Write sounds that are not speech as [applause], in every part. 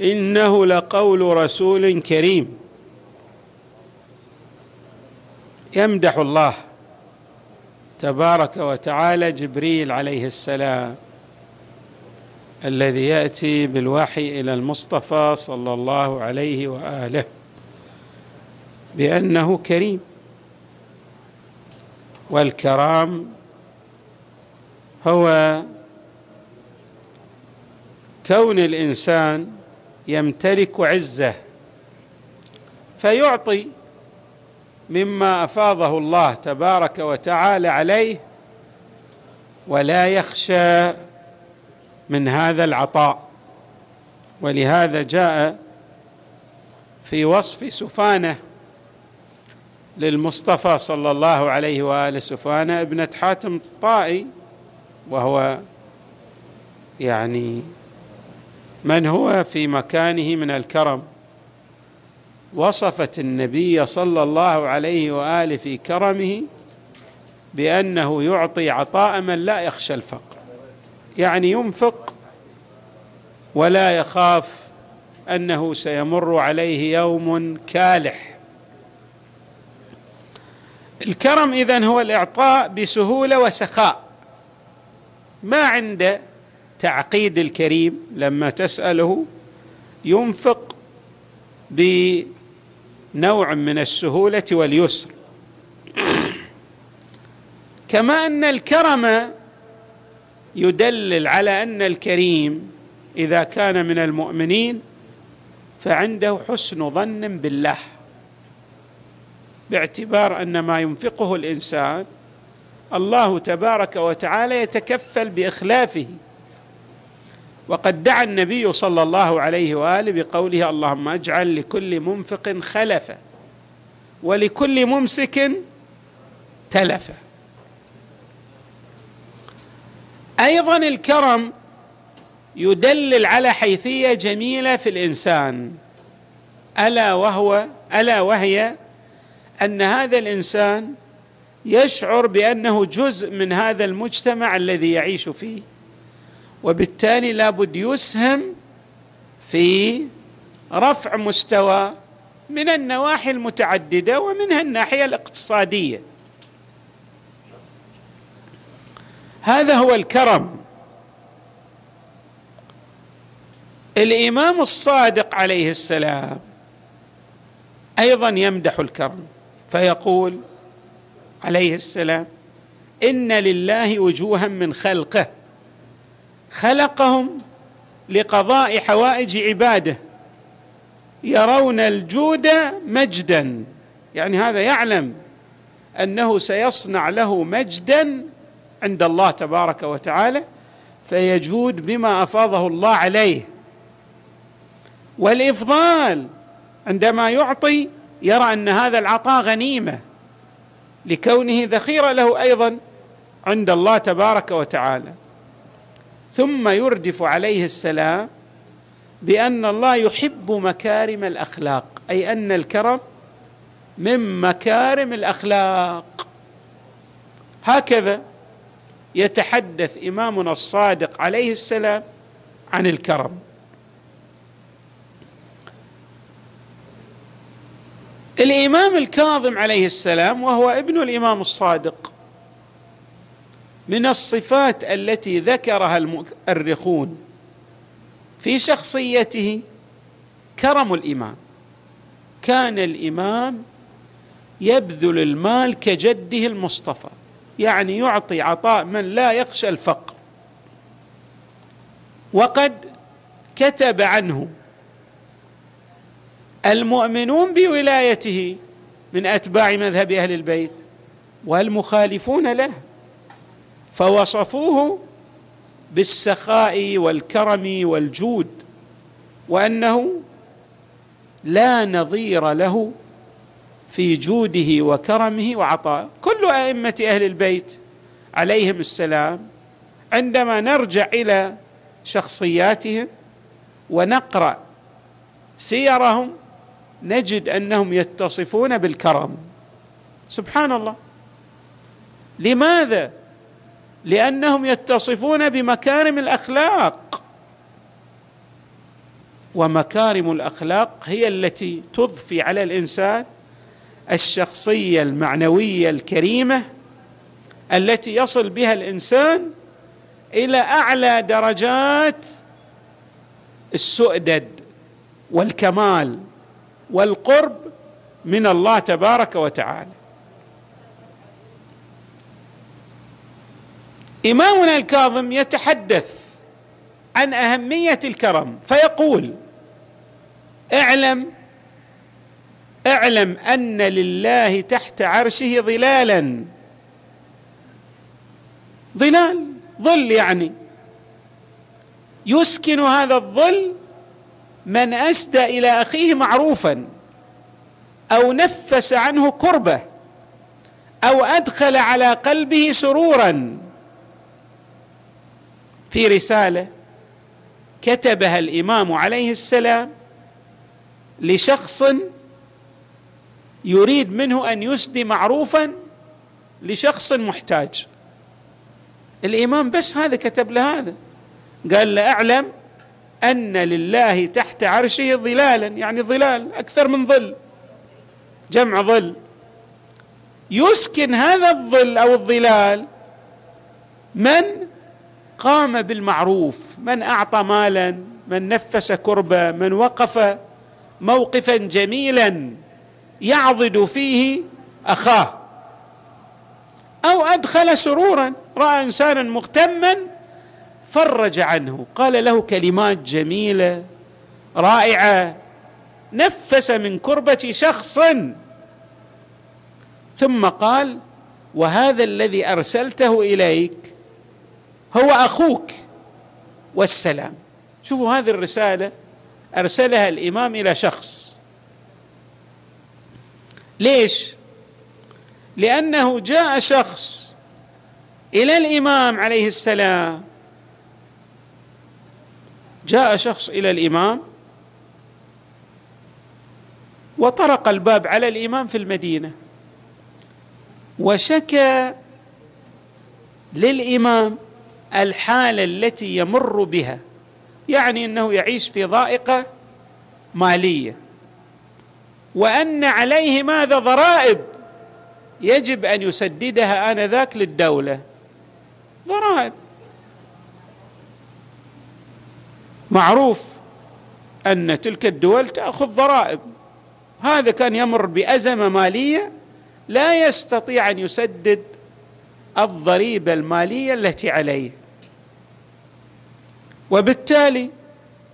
إنه لقول رسول كريم. يمدح الله تبارك وتعالى جبريل عليه السلام الذي يأتي بالوحي إلى المصطفى صلى الله عليه وآله بأنه كريم. والكرام هو كون الإنسان يمتلك عزة فيعطي مما أفاضه الله تبارك وتعالى عليه ولا يخشى من هذا العطاء. ولهذا جاء في وصف سفانة للمصطفى صلى الله عليه واله سفانة ابنة حاتم الطائي وهو يعني من هو في مكانه من الكرم؟ وصفت النبي صلى الله عليه وآله في كرمه بأنه يعطي عطاء من لا يخشى الفقر. يعني ينفق ولا يخاف أنه سيمر عليه يوم كالح. الكرم إذن هو الإعطاء بسهولة وسخاء. ما عنده تعقيد الكريم لما تسأله ينفق بنوع من السهولة واليسر. كما أن الكرم يدلل على أن الكريم إذا كان من المؤمنين فعنده حسن ظن بالله باعتبار أن ما ينفقه الإنسان الله تبارك وتعالى يتكفل بإخلافه. وقد دعا النبي صلى الله عليه وآله بقوله اللهم اجعل لكل منفق خلفا ولكل ممسك تلفا أيضا الكرم يدلل على حيثية جميلة في الإنسان ألا وهو ألا وهي أن هذا الإنسان يشعر بأنه جزء من هذا المجتمع الذي يعيش فيه. وبالتالي لابد يسهم في رفع مستوى من النواحي المتعددة ومنها الناحية الاقتصادية. هذا هو الكرم. الإمام الصادق عليه السلام أيضا يمدح الكرم فيقول عليه السلام إن لله وجوها من خلقه. خلقهم لقضاء حوائج عباده يرون الجود مجدا. يعني هذا يعلم أنه سيصنع له مجدا عند الله تبارك وتعالى فيجود بما أفاضه الله عليه. والإفضال عندما يعطي يرى أن هذا العطاء غنيمة لكونه ذخيرة له أيضا عند الله تبارك وتعالى. ثم يردف عليه السلام بأن الله يحب مكارم الأخلاق أي أن الكرم من مكارم الأخلاق. هكذا يتحدث إمامنا الصادق عليه السلام عن الكرم. الإمام الكاظم عليه السلام وهو ابن الإمام الصادق. من الصفات التي ذكرها المؤرخون في شخصيته كرم الإمام. كان الإمام يبذل المال كجده المصطفى يعني يعطي عطاء من لا يخشى الفقر. وقد كتب عنه المؤمنون بولايته من أتباع مذهب أهل البيت والمخالفون له. فوصفوه بالسخاء والكرم والجود وأنه لا نظير له في جوده وكرمه وعطائه كل أئمة أهل البيت عليهم السلام عندما نرجع إلى شخصياتهم ونقرأ سيرهم نجد أنهم يتصفون بالكرم. سبحان الله. لماذا لأنهم يتصفون بمكارم الأخلاق. ومكارم الأخلاق هي التي تضفي على الإنسان الشخصية المعنوية الكريمة التي يصل بها الإنسان إلى أعلى درجات السؤدد والكمال والقرب من الله تبارك وتعالى. إمامنا الكاظم يتحدث عن أهمية الكرم فيقول اعلم اعلم أن لله تحت عرشه ظلالا. ظلال ظل يعني. يسكن هذا الظل من أسدى إلى أخيه معروفا أو نفس عنه كربة أو أدخل على قلبه سرورا. في رسالة كتبها الإمام عليه السلام لشخص يريد منه أن يسدي معروفا لشخص محتاج. الإمام بس هذا كتب له هذا. قال له أعلم أن لله تحت عرشه ظلالا يعني ظلال أكثر من ظل جمع ظل. يسكن هذا الظل أو الظلال من قام بالمعروف من أعطى مالا من نفس كربه من وقف موقفا جميلا يعضد فيه أخاه. أو أدخل سرورا رأى انسانا مغتما فرج عنه. قال له كلمات جميلة رائعة. نفس من كربة شخص. ثم قال وهذا الذي أرسلته إليك هو أخوك. والسلام. شوفوا هذه الرسالة. أرسلها الإمام إلى شخص. ليش؟ لأنه جاء شخص إلى الإمام عليه السلام. جاء شخص إلى الإمام. وطرق الباب على الإمام في المدينة. وشكى للإمام. الحاله التي يمر بها يعني إنه يعيش في ضائقة مالية. وأن عليه ماذا ضرائب؟ يجب أن يسددها آنذاك للدولة. ضرائب. معروف أن تلك الدول تأخذ ضرائب. هذا كان يمر بأزمة مالية لا يستطيع أن يسدد الضريبة المالية التي عليه. وبالتالي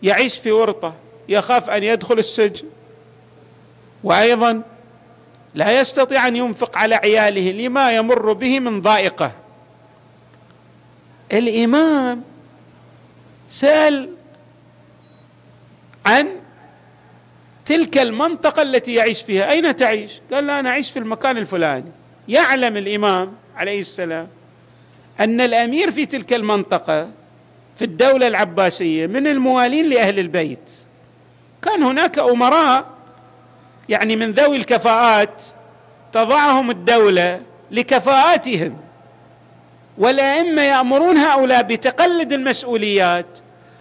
يعيش في ورطة يخاف أن يدخل السجن. وأيضا لا يستطيع أن ينفق على عياله لما يمر به من ضائقة. الإمام سأل عن تلك المنطقة التي يعيش فيها. أين تعيش؟ قال لا أنا أعيش في المكان الفلاني. يعلم الإمام عليه السلام أن الأمير في تلك المنطقة في الدولة العباسية من الموالين لأهل البيت. كان هناك أمراء يعني من ذوي الكفاءات تضعهم الدولة لكفاءاتهم. والأئمة يأمرون هؤلاء بتقلد المسؤوليات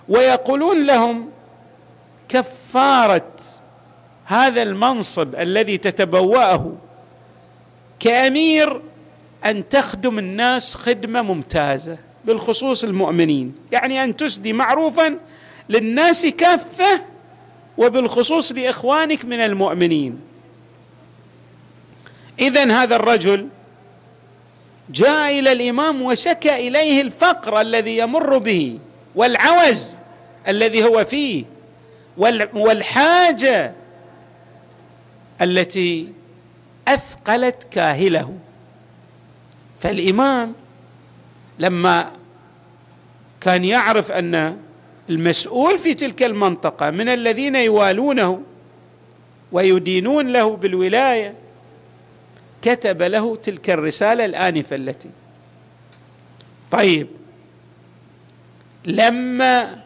ويقولون لهم كفارة هذا المنصب الذي تتبوأه كأمير أن تخدم الناس خدمة ممتازة. بالخصوص المؤمنين. يعني أن تسدي معروفا للناس كافة وبالخصوص لإخوانك من المؤمنين. اذا هذا الرجل جاء إلى الإمام وشكى إليه الفقر الذي يمر به والعوز الذي هو فيه والحاجة التي أثقلت كاهله. فالإمام لما كان يعرف أن المسؤول في تلك المنطقة من الذين يوالونه ويدينون له بالولاية كتب له تلك الرسالة الآنفة التي طيب لما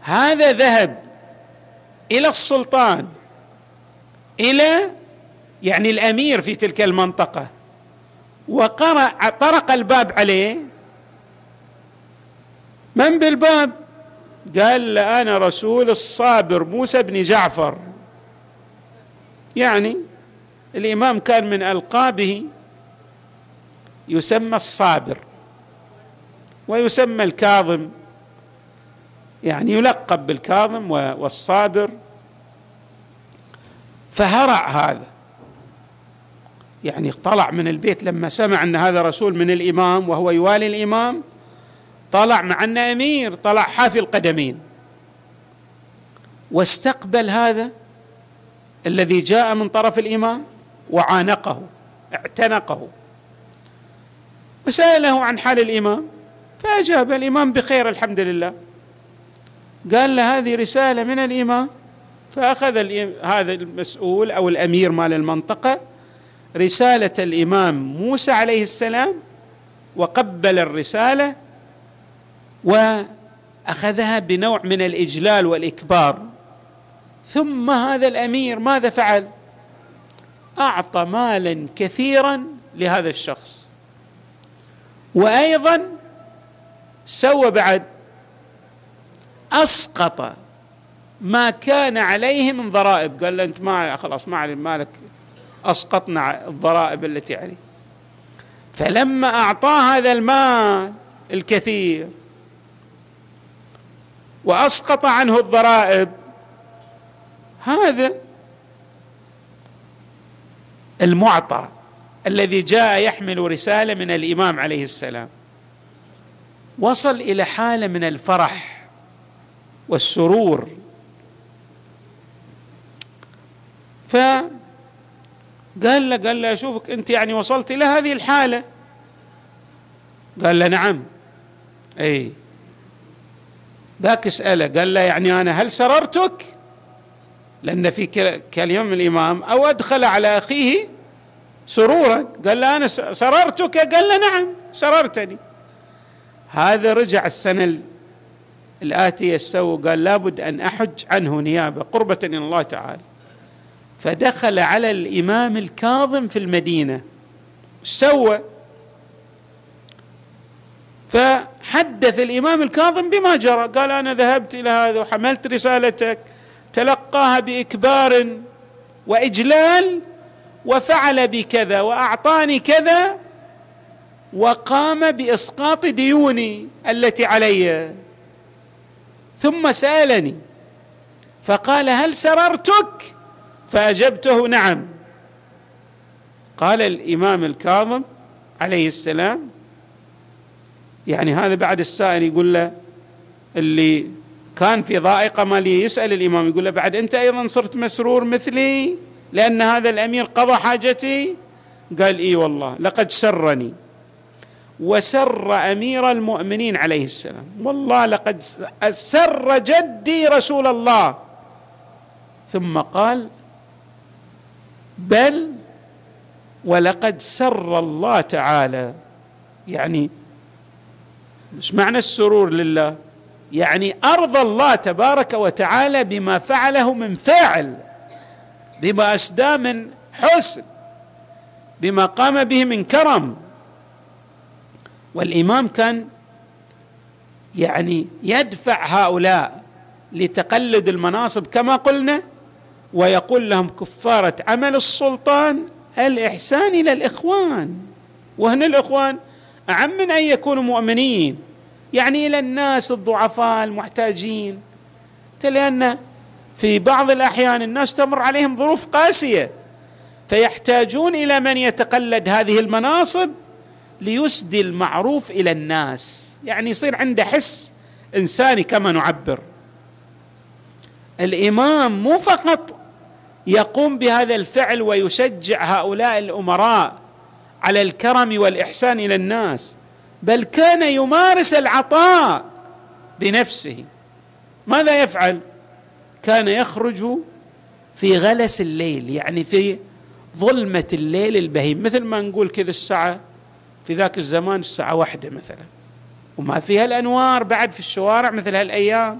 هذا ذهب إلى السلطان إلى يعني الأمير في تلك المنطقة وقرأ طرق الباب عليه. من بالباب؟ قال له أنا رسول الصابر موسى بن جعفر. يعني الإمام كان من ألقابه يسمى الصابر ويسمى الكاظم. يعني يلقب بالكاظم والصابر. فهرع هذا. يعني طلع من البيت لما سمع أن هذا رسول من الإمام وهو يوالي الإمام طلع مع انه أمير طلع حافي القدمين واستقبل هذا الذي جاء من طرف الإمام وعانقه اعتنقه. وسأله عن حال الإمام فأجاب الإمام بخير الحمد لله. قال له هذه رسالة من الإمام فأخذ هذا المسؤول أو الأمير مال المنطقة رسالة الإمام موسى عليه السلام وقبل الرسالة وأخذها بنوع من الإجلال والإكبار. ثم هذا الأمير ماذا فعل؟ أعطى مالا كثيرا لهذا الشخص. وأيضا سوى بعد أسقط ما كان عليه من ضرائب. قال له أنت ما خلاص ما مالك. أسقطنا الضرائب التي عليه. فلما اعطاه هذا المال الكثير وأسقط عنه الضرائب هذا المعطى الذي جاء يحمل رسالة من الإمام عليه السلام. وصل إلى حالة من الفرح والسرور. فقال له قال له أشوفك أنت يعني وصلت إلى هذه الحالة. قال له نعم. إي. ذاك اساله قال له يعني أنا هل سررتك؟ لأن في كلام الإمام أو أدخل على أخيه سرورا؟ قال له أنا سررتك؟ قال له نعم سررتني. هذا رجع السنة الآتية سوى قال لابد أن أحج عنه نيابة قربة إلى الله تعالى. فدخل على الإمام الكاظم في المدينة. سوى. فحدث الإمام الكاظم بما جرى. قال أنا ذهبت إلى هذا وحملت رسالتك. تلقاها بإكبار وإجلال وفعل بكذا وأعطاني كذا وقام بإسقاط ديوني التي علي. ثم سألني. فقال هل سررتك؟ فأجبته نعم. قال الإمام الكاظم عليه السلام يعني هذا بعد السائل يقول له اللي كان في ضائقة مالية يسأل الإمام يقول له بعد أنت أيضا صرت مسرور مثلي لأن هذا الأمير قضى حاجتي؟ قال إي والله لقد سرني. وسر أمير المؤمنين عليه السلام. والله لقد سر جدي رسول الله. ثم قال بل ولقد سر الله تعالى. يعني إيش معنى السرور لله؟ يعني ارضى الله تبارك وتعالى بما فعله من فاعل بما أسدى من حسن بما قام به من كرم. والإمام كان يعني يدفع هؤلاء لتقلد المناصب كما قلنا ويقول لهم كفارة عمل السلطان الإحسان إلى الإخوان. وهنا الإخوان أعم من أن يكونوا مؤمنين. يعني إلى الناس الضعفاء المحتاجين. لأن في بعض الأحيان الناس تمر عليهم ظروف قاسية. فيحتاجون إلى من يتقلد هذه المناصب ليسدي المعروف إلى الناس. يعني يصير عنده حس إنساني كما نعبر. الإمام مو فقط يقوم بهذا الفعل ويشجع هؤلاء الأمراء على الكرم والإحسان إلى الناس بل كان يمارس العطاء بنفسه. ماذا يفعل؟ كان يخرج في غلس الليل يعني في ظلمة الليل البهيم. مثل ما نقول كذا الساعة في ذاك الزمان الساعة واحدة مثلا. وما فيها الأنوار بعد في الشوارع مثل هالأيام.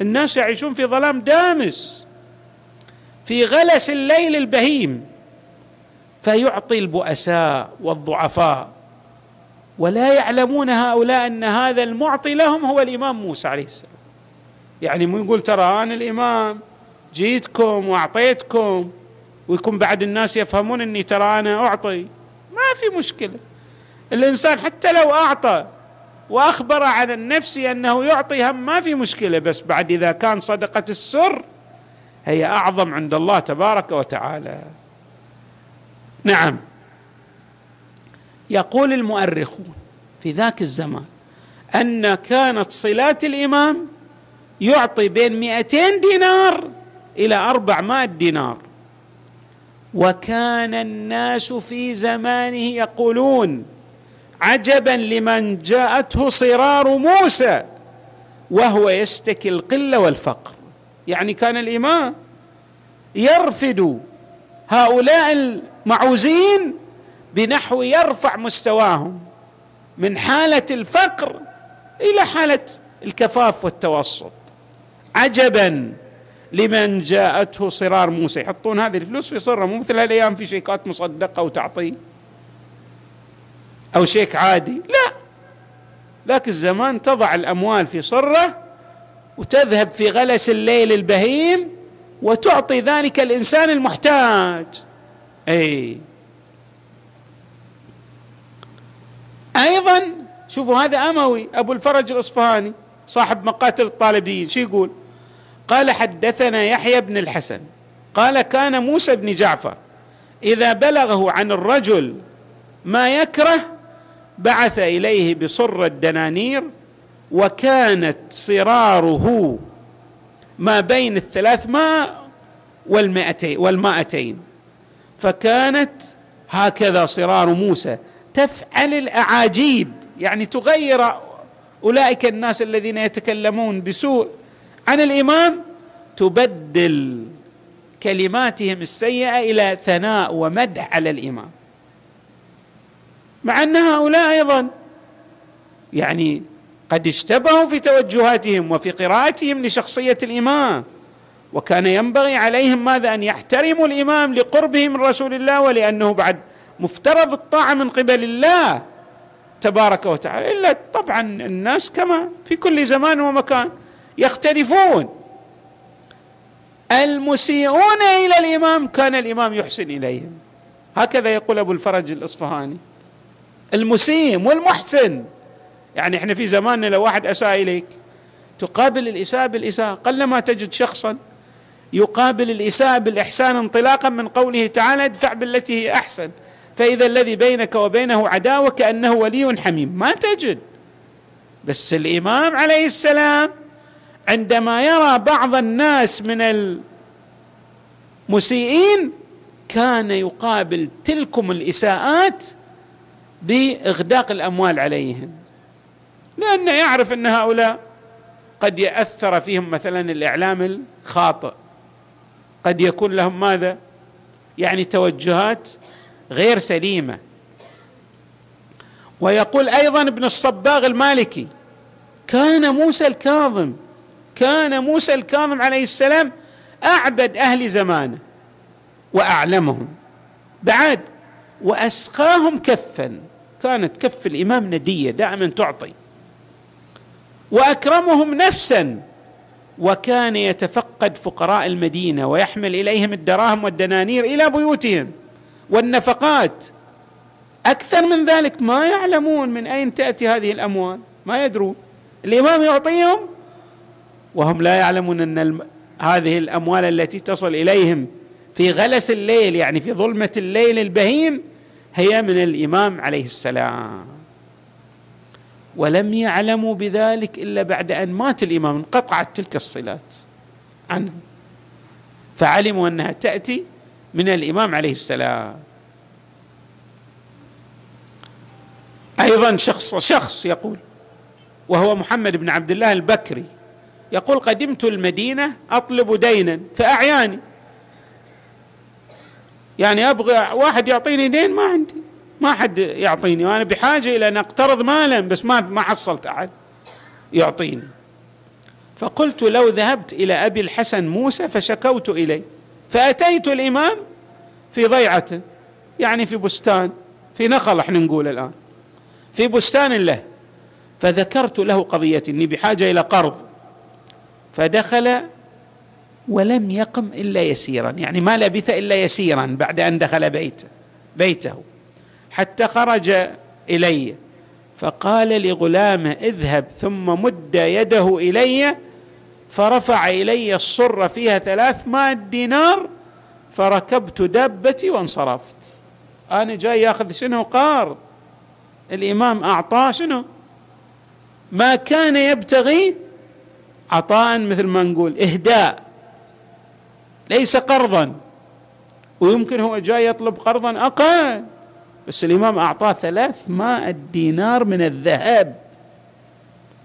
الناس يعيشون في ظلام دامس. في غلس الليل البهيم فيعطي البؤساء والضعفاء. ولا يعلمون هؤلاء أن هذا المعطي لهم هو الإمام موسى عليه السلام. يعني مو يقول ترى أنا الإمام جيتكم وأعطيتكم ويكون بعد الناس يفهمون إني ترى أنا أعطي. ما في مشكلة. الإنسان حتى لو أعطى وأخبر عن النفس أنه يعطي هم ما في مشكلة. بس بعد إذا كان صدقة السر هي أعظم عند الله تبارك وتعالى. نعم. يقول المؤرخون في ذاك الزمان أن كانت صلات الإمام يعطي بين 200 دينار إلى 400 دينار. وكان الناس في زمانه يقولون عجبا لمن جاءته صرار موسى وهو يشتكي القلة والفقر. يعني كان الإمام يرفد هؤلاء المعوزين بنحو يرفع مستواهم من حالة الفقر إلى حالة الكفاف والتوسط. عجبا لمن جاءته صرار موسى. يحطون هذه الفلوس في صرة مو مثل هالأيام في شيكات مصدقة وتعطي أو شيك عادي. لا ذاك الزمان تضع الأموال في صرة وتذهب في غلس الليل البهيم وتعطي ذلك الإنسان المحتاج. أي. أيضا شوفوا هذا أموي أبو الفرج الأصفهاني صاحب مقاتل الطالبيين شو يقول؟ قال حدثنا يحيى بن الحسن. قال كان موسى بن جعفر إذا بلغه عن الرجل ما يكره بعث إليه بصر الدنانير وكانت صراره ما بين الثلاثمائة والمائتين, والمائتين. فكانت هكذا صرار موسى. تفعل الأعاجيب. يعني تغير أولئك الناس الذين يتكلمون بسوء عن الإمام تبدل كلماتهم السيئة إلى ثناء ومدح على الإمام مع أن هؤلاء أيضا يعني قد اشتبهوا في توجهاتهم وفي قراءتهم لشخصية الإمام. وكان ينبغي عليهم ماذا؟ أن يحترموا الإمام لقربه من رسول الله ولأنه بعد مفترض الطاعة من قبل الله تبارك وتعالى. إلا طبعا الناس كما في كل زمان ومكان يختلفون. المسيئون إلى الإمام كان الإمام يحسن إليهم. هكذا يقول أبو الفرج الإصفهاني. المسيء والمحسن. يعني إحنا في زماننا لو واحد أساء إليك تقابل الاساءه بالإساءة. قلما تجد شخصا يقابل الاساءه بالإحسان انطلاقا من قوله تعالى ادفع بالتي هي أحسن فإذا الذي بينك وبينه عداوة كأنه ولي حميم. ما تجد. بس الإمام عليه السلام عندما يرى بعض الناس من المسيئين كان يقابل تلكم الإساءات بإغداق الأموال عليهم. لأنه يعرف أن هؤلاء قد يأثر فيهم مثلا الإعلام الخاطئ. قد يكون لهم ماذا؟ يعني توجهات غير سليمة. ويقول أيضا ابن الصباغ المالكي كان موسى الكاظم كان موسى الكاظم عليه السلام أعبد أهل زمانه وأعلمهم. بعد وأسقاهم كفا. كانت كف الإمام ندية دائما تعطي. وأكرمهم نفسا. وكان يتفقد فقراء المدينة ويحمل إليهم الدراهم والدنانير إلى بيوتهم والنفقات. أكثر من ذلك ما يعلمون من أين تأتي هذه الأموال ما يدرون. الإمام يعطيهم وهم لا يعلمون أن الم... هذه الأموال التي تصل إليهم في غلس الليل يعني في ظلمة الليل البهيم هي من الإمام عليه السلام. ولم يعلموا بذلك إلا بعد أن مات الإمام انقطعت تلك الصلات. عنه فعلموا أنها تأتي من الإمام عليه السلام. أيضا شخص شخص يقول وهو محمد بن عبد الله البكري يقول قدمت المدينة أطلب دينا فأعياني. يعني أبغى واحد يعطيني دين ما عندي. ما حد يعطيني وأنا بحاجة إلى أن أقترض مالا بس ما ما حصلت أحد يعطيني. فقلت لو ذهبت إلى أبي الحسن موسى فشكوت إليه. فأتيت الإمام في ضيعته يعني في بستان في نخل إحنا نقول الآن في بستان له. فذكرت له قضيتي إني بحاجة إلى قرض. فدخل ولم يقم إلا يسيرا يعني ما لبث إلا يسيرا بعد أن دخل بيته بيته. حتى خرج إلي. فقال لغلامه اذهب ثم مد يده إلي فرفع إلي الصره فيها ثلاثمائة دينار فركبت دابتي وانصرفت. أنا جاي ياخذ شنو؟ قارض الإمام أعطاه شنو؟ ما كان يبتغي عطاء مثل ما نقول إهداء. ليس قرضا. ويمكن هو جاي يطلب قرضا أقل. بس الإمام أعطاه ثلاثمائة دينار من الذهب.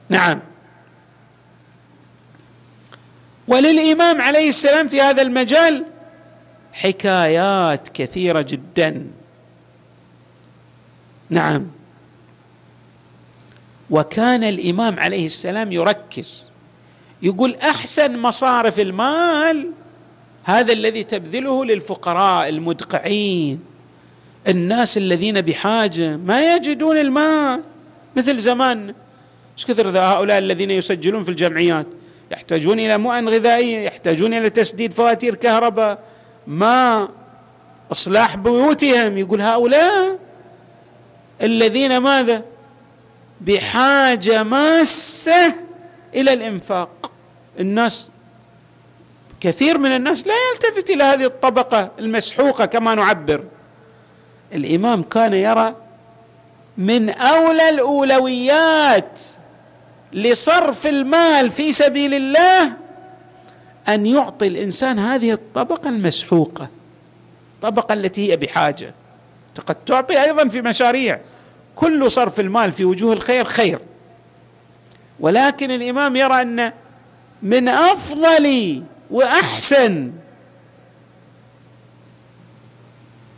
نعم. وللإمام عليه السلام في هذا المجال حكايات كثيرة جدا. نعم. وكان الإمام عليه السلام يركز. يقول أحسن مصارف المال هذا الذي تبذله للفقراء المدقعين. الناس الذين بحاجة ما يجدون الماء مثل زمان. إيش كثر هؤلاء الذين يسجلون في الجمعيات؟ يحتاجون إلى مؤن غذائيه يحتاجون إلى تسديد فواتير كهرباء ماء إصلاح بيوتهم. يقول هؤلاء الذين ماذا؟ بحاجة ماسة إلى الإنفاق. الناس كثير من الناس لا يلتفت إلى هذه الطبقة المسحوقة كما نعبر. الإمام كان يرى من أولى الأولويات لصرف المال في سبيل الله أن يعطي الإنسان هذه الطبقة المسحوقة الطبقة التي هي بحاجة. قد تعطي أيضا في مشاريع. كل صرف المال في وجوه الخير خير. ولكن الإمام يرى أن من أفضل وأحسن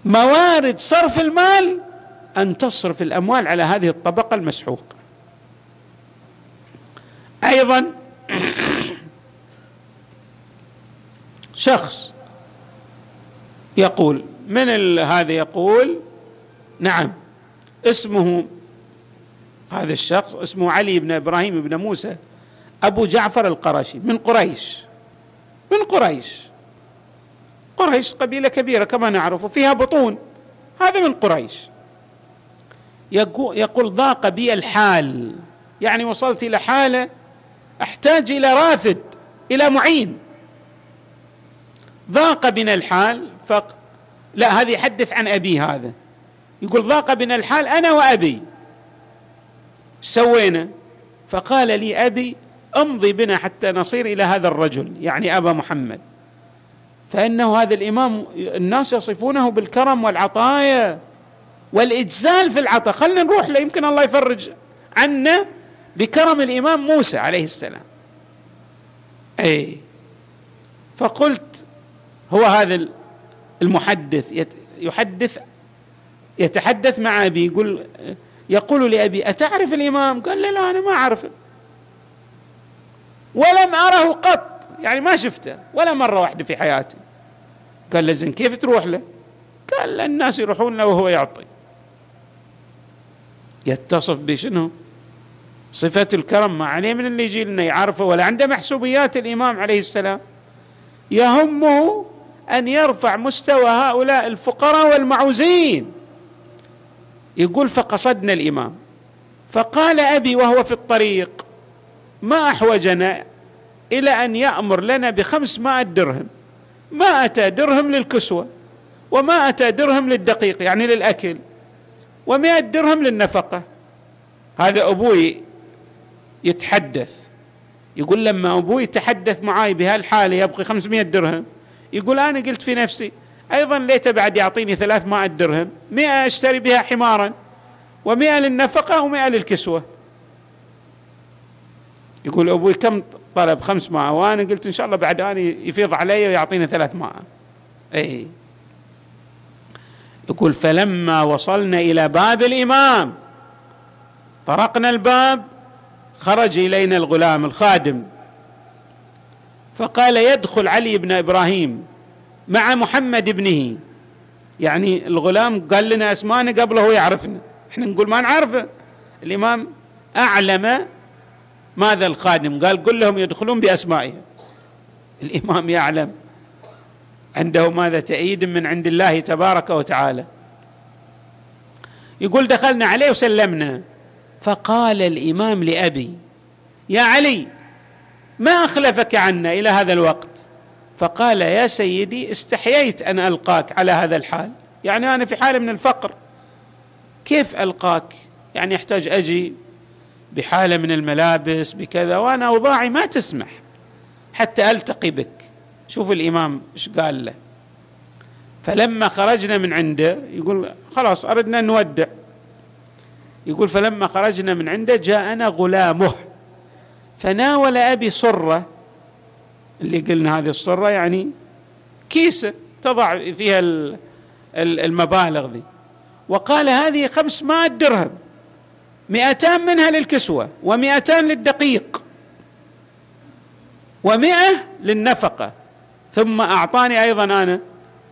موارد صرف المال أن تصرف الأموال على هذه الطبقة المسحوقه أيضا [clears throat] شخص يقول من هذا يقول نعم اسمه هذا الشخص اسمه علي بن إبراهيم بن موسى أبو جعفر القرشي من قريش من قريش. قريش قبيلة كبيرة كما نعرف وفيها بطون. هذا من قريش. يقول ضاق بي الحال. يعني وصلت إلى حالة أحتاج إلى رافد إلى معين. ضاق بنا الحال فق لا هذه يحدث عن أبي هذا. يقول ضاق بنا الحال أنا وأبي. سوينا. فقال لي أبي امضي بنا حتى نصير إلى هذا الرجل يعني أبا محمد. فإنه هذا الإمام الناس يصفونه بالكرم والعطايا والإجزال في العطاء. خلينا نروح له يمكن الله يفرج عنا بكرم الإمام موسى عليه السلام. اي فقلت هو هذا المحدث يحدث يتحدث مع أبي يقول يقول لأبي أتعرف الإمام؟ قال لا لا أنا ما أعرفه. ولم أره قط. يعني ما شفته ولا مرة واحدة في حياتي. قال له زين كيف تروح له؟ قال الناس يروحون له وهو يعطي. يتصف بشنو؟ صفة الكرم. ما عليه من اللي يجي لنا يعرفه ولا عنده محسوبيات الإمام عليه السلام. يهمه أن يرفع مستوى هؤلاء الفقراء والمعوزين. يقول فقصدنا الإمام. فقال أبي وهو في الطريق ما أحوجنا إلى أن يأمر لنا بخمسمائة درهم. ما أتى درهم للكسوة وما أتى درهم للدقيق يعني للأكل. ومائة درهم للنفقة. هذا أبوي يتحدث. يقول لما أبوي تحدث معي بهالحالة يبقي خمسمائة درهم. يقول أنا قلت في نفسي أيضا ليت بعد يعطيني ثلاثمائة درهم. مئة أشتري بها حمارا. ومئة للنفقة ومئة للكسوة. يقول أبوي كم طلب خمسمائة وأنا قلت إن شاء الله بعد أنا يفيض علي ويعطيني ثلاثمائة أي. يقول فلما وصلنا إلى باب الإمام طرقنا الباب خرج إلينا الغلام الخادم. فقال يدخل علي بن إبراهيم مع محمد ابنه. يعني الغلام قال لنا اسمانا قبله هو يعرفنا. إحنا نقول ما نعرفه. الإمام أعلم ماذا الخادم؟ قال قل لهم يدخلون بأسمائهم. الإمام يعلم عنده ماذا تأييد من عند الله تبارك وتعالى. يقول دخلنا عليه وسلمنا. فقال الإمام لأبي يا علي ما أخلفك عنا إلى هذا الوقت؟ فقال يا سيدي استحييت أن ألقاك على هذا الحال. يعني أنا في حاله من الفقر كيف ألقاك؟ يعني يحتاج أجي. بحالة من الملابس بكذا وأنا أوضاعي ما تسمح حتى ألتقي بك. شوف الإمام إيش قال له. فلما خرجنا من عنده يقول خلاص أردنا نودع. يقول فلما خرجنا من عنده جاءنا غلامه. فناول أبي صرة اللي قلنا هذه الصرة يعني كيسة تضع فيها المبالغ ذي وقال هذه خمسمائة درهم. مئتان منها للكسوة ومئتان للدقيق ومئة للنفقة. ثم أعطاني أيضا أنا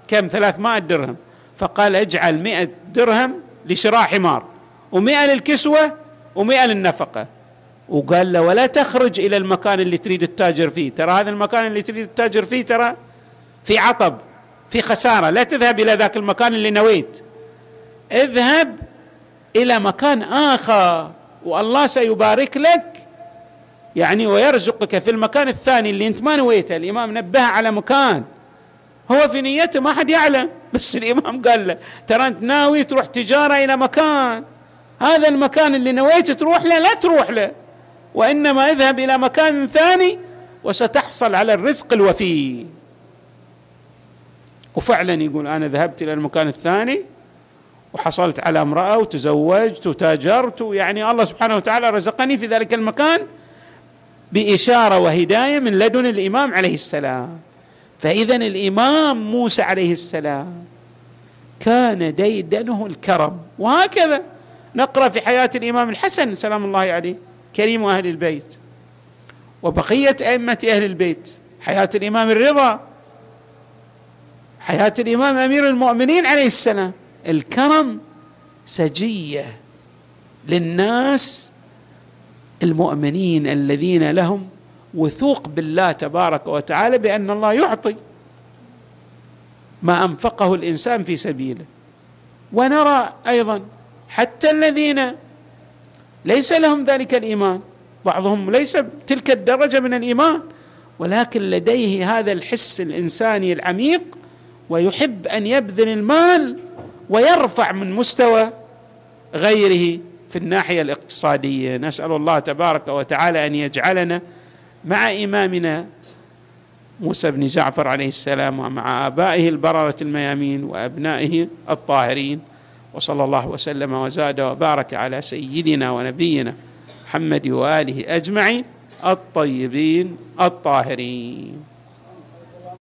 كم؟ ثلاثمائة درهم. فقال اجعل مئة درهم لشراء حمار ومئة للكسوة ومئة للنفقة. وقال له ولا تخرج إلى المكان اللي تريد التاجر فيه. ترى هذا المكان اللي تريد التاجر فيه ترى في عطب في خسارة. لا تذهب إلى ذاك المكان اللي نويت. اذهب إلى مكان آخر والله سيبارك لك. يعني ويرزقك في المكان الثاني اللي أنت ما نويته. الإمام نبه على مكان. هو في نيته ما حد يعلم. [laughs] بس الإمام قال له ترى أنت ناوي تروح تجارة إلى مكان؟ هذا المكان اللي نويت تروح له لا تروح له. وإنما اذهب إلى مكان ثاني وستحصل على الرزق الوفي. وفعلا يقول أنا ذهبت إلى المكان الثاني وحصلت على امرأة وتزوجت وتاجرت يعني الله سبحانه وتعالى رزقني في ذلك المكان بإشارة وهداية من لدن الإمام عليه السلام. فاذا الإمام موسى عليه السلام كان ديدنه الكرم. وهكذا نقرأ في حياة الإمام الحسن سلام الله عليه كريم أهل البيت. وبقية أئمة أهل البيت حياة الإمام الرضا حياة الإمام أمير المؤمنين عليه السلام. الكرم سجية للناس المؤمنين الذين لهم وثوق بالله تبارك وتعالى بأن الله يعطي ما أنفقه الإنسان في سبيله. ونرى أيضا حتى الذين ليس لهم ذلك الإيمان بعضهم ليس تلك الدرجة من الإيمان ولكن لديه هذا الحس الإنساني العميق ويحب أن يبذل المال ويرفع من مستوى غيره في الناحية الاقتصادية. نسأل الله تبارك وتعالى أن يجعلنا مع إمامنا موسى بن جعفر عليه السلام ومع آبائه البررة الميامين وأبنائه الطاهرين. وصلى الله وسلم وزاد وبارك على سيدنا ونبينا محمد وآله أجمعين الطيبين الطاهرين.